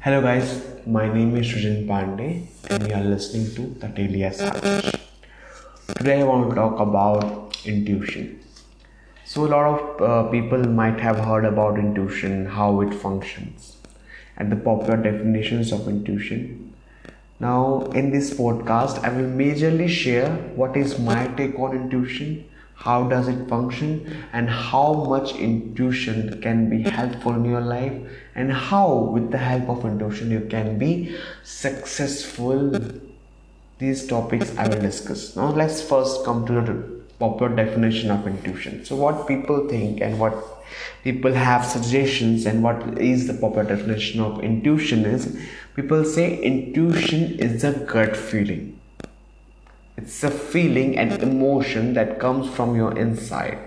Hello guys, my name is Srijan Pandey and you are listening to the Daily Savage. Today I want to talk about intuition. So a lot of uh, people might have heard about intuition, how it functions, and the popular definitions of intuition. Now in this podcast I will majorly share what is my take on intuition how does it function? And how much intuition can be helpful in your life? And how with the help of intuition you can be successful? These topics i will discuss. Now let's first come to the popular definition of intuition. So what people think and what people have suggestions and what is the popular definition of intuition is people say intuition is a gut feeling it's a feeling and emotion that comes from your inside.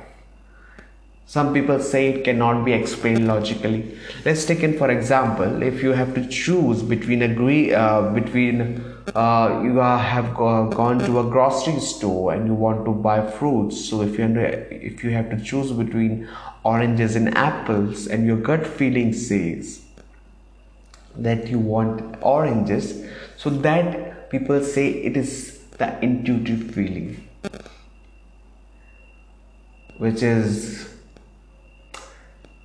Some people say it cannot be explained logically. Let's take in for example, if you have to choose between agree uh, between uh, you are, have go, gone to a grocery store and you want to buy fruits. So if you if you have to choose between oranges and apples, and your gut feeling says that you want oranges, so that people say it is the intuitive feeling which is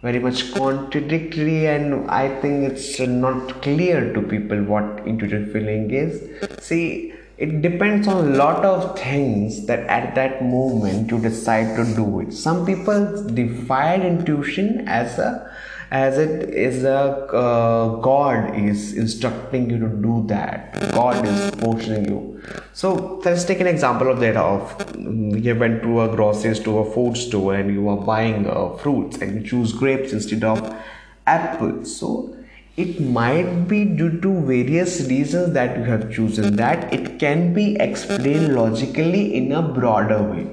very much contradictory and i think it's not clear to people what intuitive feeling is. See it depends on a lot of things that at that moment you decide to do it. Some people define intuition as a as it is a uh, god is instructing you to do that. God is pushing you. So let's take an example of that of mm, you went to a grocery store a food store and you are buying uh, fruits and you choose grapes instead of apples. So it might be due to various reasons that you have chosen that. It can be explained logically in a broader way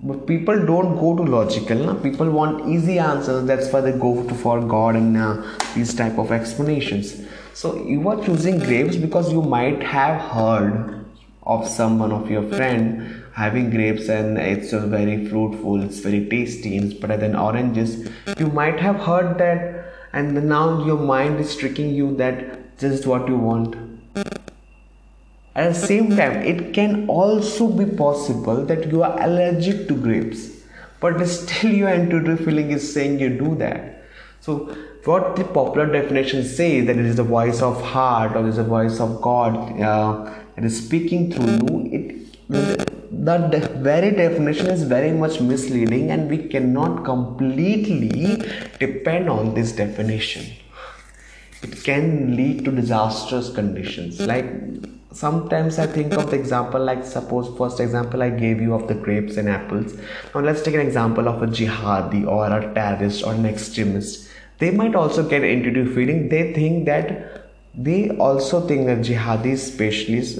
but people don't go to logical na? people want easy answers. That's why they go to for god and uh, these type of explanations. So you are choosing grapes because you might have heard of someone of your friend having grapes and it's very fruitful it's very tasty it's better than oranges. You might have heard that and now your mind is tricking you that just what you want at the same time, it can also be possible that you are allergic to grapes, but still your intuitive feeling is saying you do that. So, what the popular definition says that it is the voice of heart or it is the voice of God uh, that is speaking through you. It that very definition is very much misleading, and we cannot completely depend on this definition. It can lead to disastrous conditions like sometimes i think of the example like suppose first example i gave you of the grapes and apples. Now let's take an example of a jihadi or a terrorist or an extremist. They might also get intuitive feeling. They think that they also think that jihadis specialists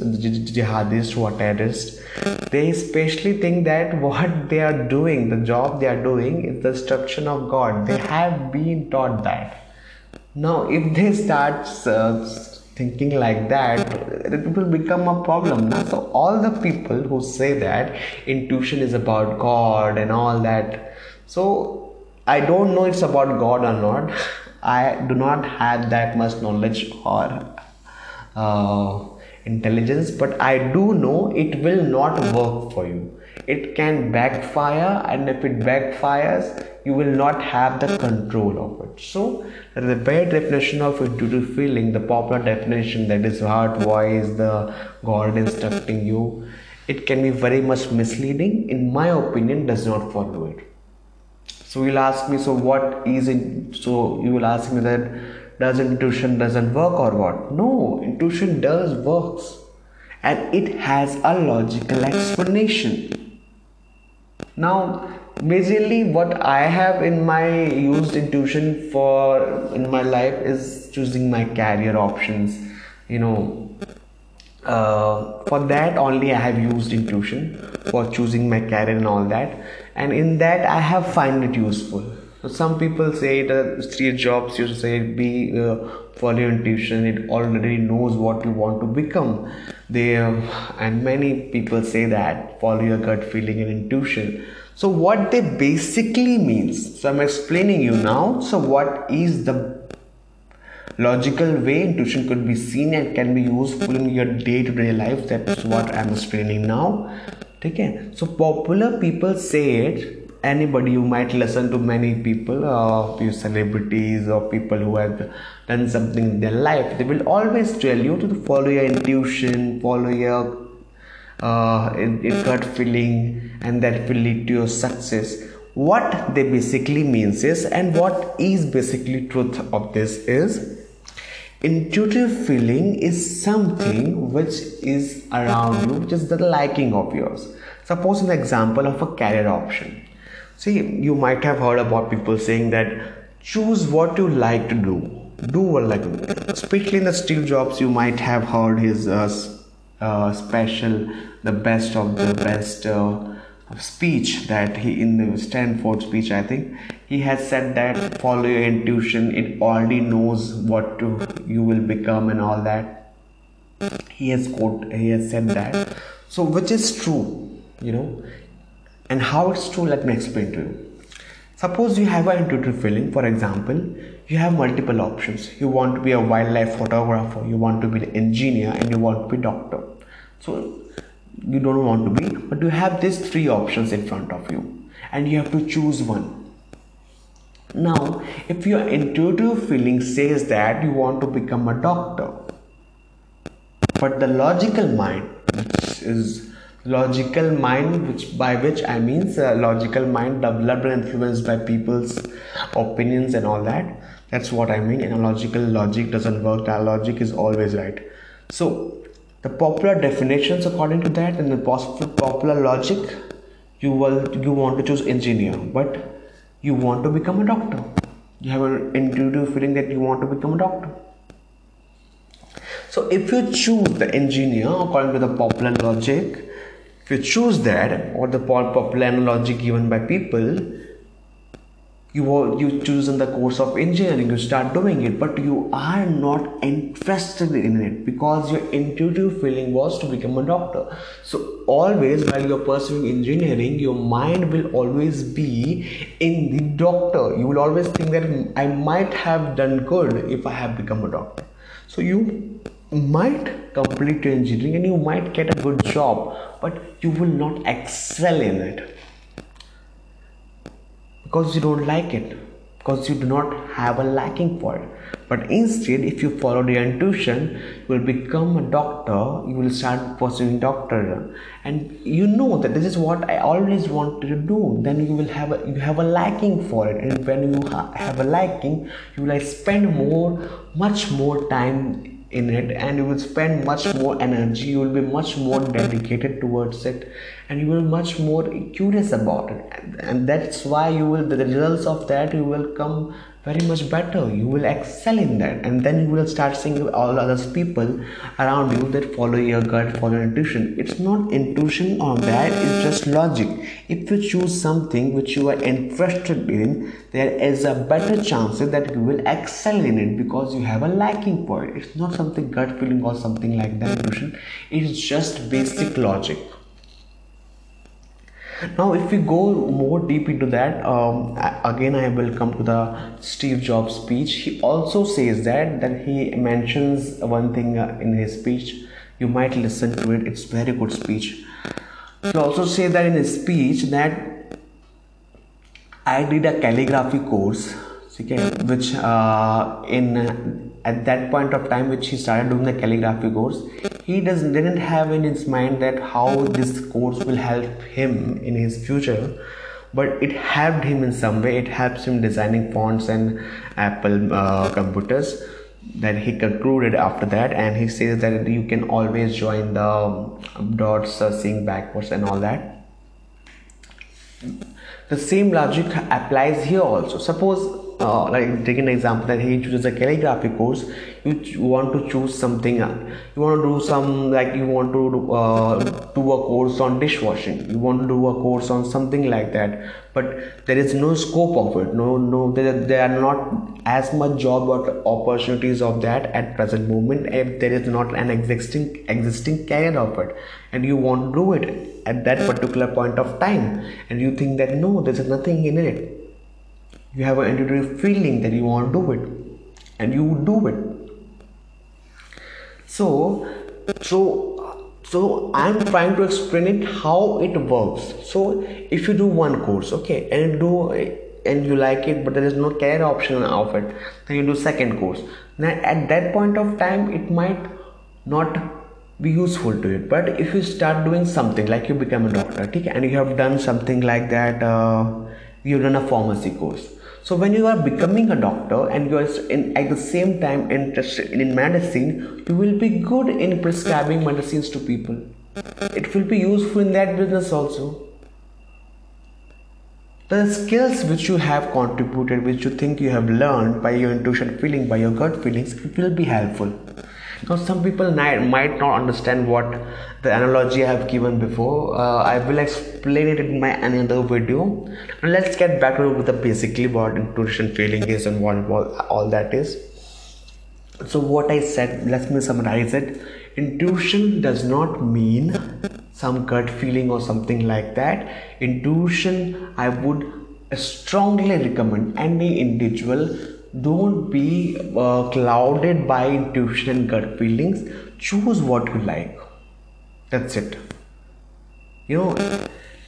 jihadists who are terrorists they especially think that what they are doing the job they are doing is the destruction of god. They have been taught that. Now if they start uh, thinking like that it will become a problem so all the people who say that intuition is about god and all that so i don't know it's about god or not. I do not have that much knowledge or uh, intelligence but i do know it will not work for you. It can backfire and if it backfires you will not have the control of it. So the bare definition of intuitive feeling the popular definition that is heart voice the god instructing you. It can be very much misleading. In my opinion does not follow it. So you'll ask me so what is it so you will ask me that does intuition doesn't work or what? No intuition does works. And it has a logical explanation. Now majorly what i have in my used intuition for in my life is choosing my career options. You know uh, for that only i have used intuition for choosing my career and all that. And in that i have find it useful so some people say the Steve Jobs you say be uh, follow your intuition it already knows what you want to become. They uh, and many people say that follow your gut feeling and intuition. So what they basically means so i'm explaining you now so what is the logical way intuition could be seen and can be useful in your day-to-day life that's what i'm explaining now. Okay so popular people say it anybody you might listen to many people uh, few celebrities or people who have done something in their life. They will always tell you to follow your intuition follow your uh, gut feeling and that will lead to your success. What they basically means is and what is basically truth of this is intuitive feeling is something which is around you which is the liking of yours. Suppose an example of a career option see you might have heard about people saying that choose what you like to do. Do what you like to do. especially in the steve jobs you might have heard his uh, uh, special the best of the best uh, speech that he in the Stanford speech I think. He has said that follow your intuition. It already knows what to you will become and all that. He has quote he has said that. So which is true you know and how it's true let me explain to you. Suppose you have an intuitive feeling for example you have multiple options. You want to be a wildlife photographer you want to be an engineer and you want to be a doctor. So you don't want to be but you have these three options in front of you and you have to choose one. Now if your intuitive feeling says that you want to become a doctor but the logical mind is logical mind which by which i mean uh, logical mind developed and influenced by people's opinions and all that. That's what i mean. And logical logic doesn't work. That logic is always right. So the popular definitions according to that and the popular logic you will you want to choose engineer but you want to become a doctor. You have an intuitive feeling that you want to become a doctor. So if you choose the engineer according to the popular logic if you choose that or the popular logic given by people you you choose in the course of engineering you start doing it but you are not interested in it because your intuitive feeling was to become a doctor. So always while you're pursuing engineering your mind will always be in the doctor. You will always think that i might have done good if i have become a doctor. So you might complete your engineering and you might get a good job but you will not excel in it. Because you don't like it. Because you do not have a liking for it. But instead if you follow your intuition you will become a doctor you will start pursuing doctor. And you know that this is what i always wanted to do. Then you will have a you have a liking for it. And when you ha- have a liking you will like spend more much more time in it and you will spend much more energy you will be much more dedicated towards it and you will much more curious about it. And that's why you will the results of that you will come very much better. You will excel in that. And then you will start seeing all other people around you that follow your gut follow intuition. It's not intuition or that it's just logic. If you choose something which you are interested in there is a better chance that you will excel in it because you have a liking for it. It's not something gut feeling or something like that intuition. It's just basic logic now if we go more deep into that um, again i will come to the steve jobs speech. He also says that that he mentions one thing uh, in his speech. You might listen to it. It's very good speech. He also say that in his speech that i did a calligraphy course okay, which uh, in at that point of time which he started doing the calligraphy course he does didn't have in his mind that how this course will help him in his future but it helped him in some way. It helps him designing fonts and apple uh, computers that he concluded after that. And he says that you can always join the um, dots uh, seeing backwards and all that. The same logic applies here also. Suppose uh, like take an example that he chooses a calligraphy course you want to choose something you want to do some like you want to uh, do a course on dishwashing. You want to do a course on something like that. But there is no scope of it. No no there, there are not as much job opportunities of that at present moment if there is not an existing existing career of it. And you want to do it at that particular point of time. And you think that no there's nothing in it you have an intuitive feeling that you want to do it and you do it. So so so i'm trying to explain it how it works. So if you do one course okay and do and you like it but there is no career option of it then you do second course. Now at that point of time it might not be useful to it but if you start doing something like you become a doctor okay, and you have done something like that uh, you've done a pharmacy course so when you are becoming a doctor and you are in, at the same time interested in medicine you will be good in prescribing medicines to people. It will be useful in that business also. The skills which you have contributed which you think you have learned by your intuition feeling by your gut feelings it will be helpful now, some people might not understand what the analogy I have given before. Uh, I will explain it in my another video. And let's get back to the basically what intuition feeling is and what, what all that is. So, what I said, let me summarize it. Intuition does not mean some gut feeling or something like that. Intuition, I would strongly recommend any individual don't be uh, clouded by intuition and gut feelings. Choose what you like. That's it. You know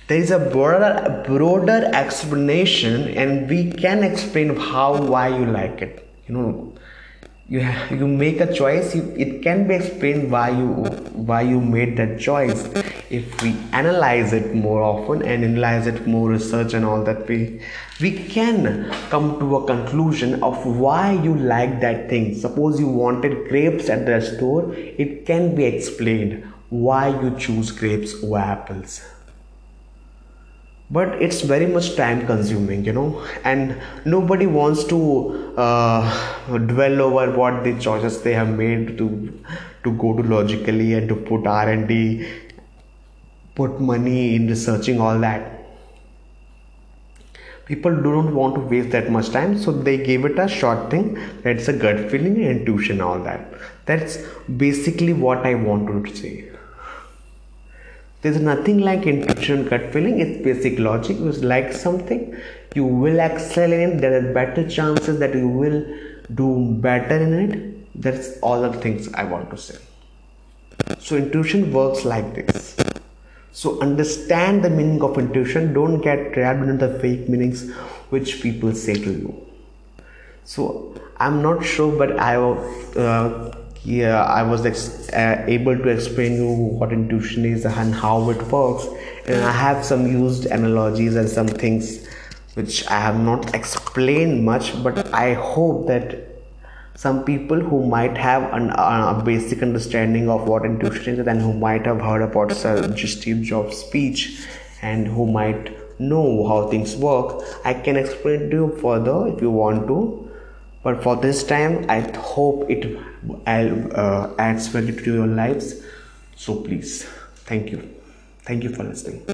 there is a broader broader explanation and we can explain how why you like it. You know you you make a choice you, it can be explained why you why you made that choice. If we analyze it more often and analyze it more research and all that we we can come to a conclusion of why you like that thing. Suppose you wanted grapes at the store it can be explained why you choose grapes over apples but it's very much time consuming you know. And nobody wants to uh, dwell over what the choices they have made to to go to logically and to put r&d put money in researching all that. People don't want to waste that much time so they gave it a short thing. That's a gut feeling intuition all that. That's basically what i want to say there's nothing like intuition gut feeling. It's basic logic. You like something you will excel in it. There are better chances that you will do better in it. That's all the things i want to say. So intuition works like this. So understand the meaning of intuition. Don't get trapped in the fake meanings which people say to you. So i'm not sure but i uh, yeah i was ex- uh, able to explain you what intuition is and how it works. And i have some used analogies and some things which i have not explained much but i hope that some people who might have an, uh, a basic understanding of what intuition is and who might have heard about Sir Steve Jobs' speech and who might know how things work, I can explain to you further if you want to but for this time i hope it uh, adds value to your lives. So please thank you. Thank you for listening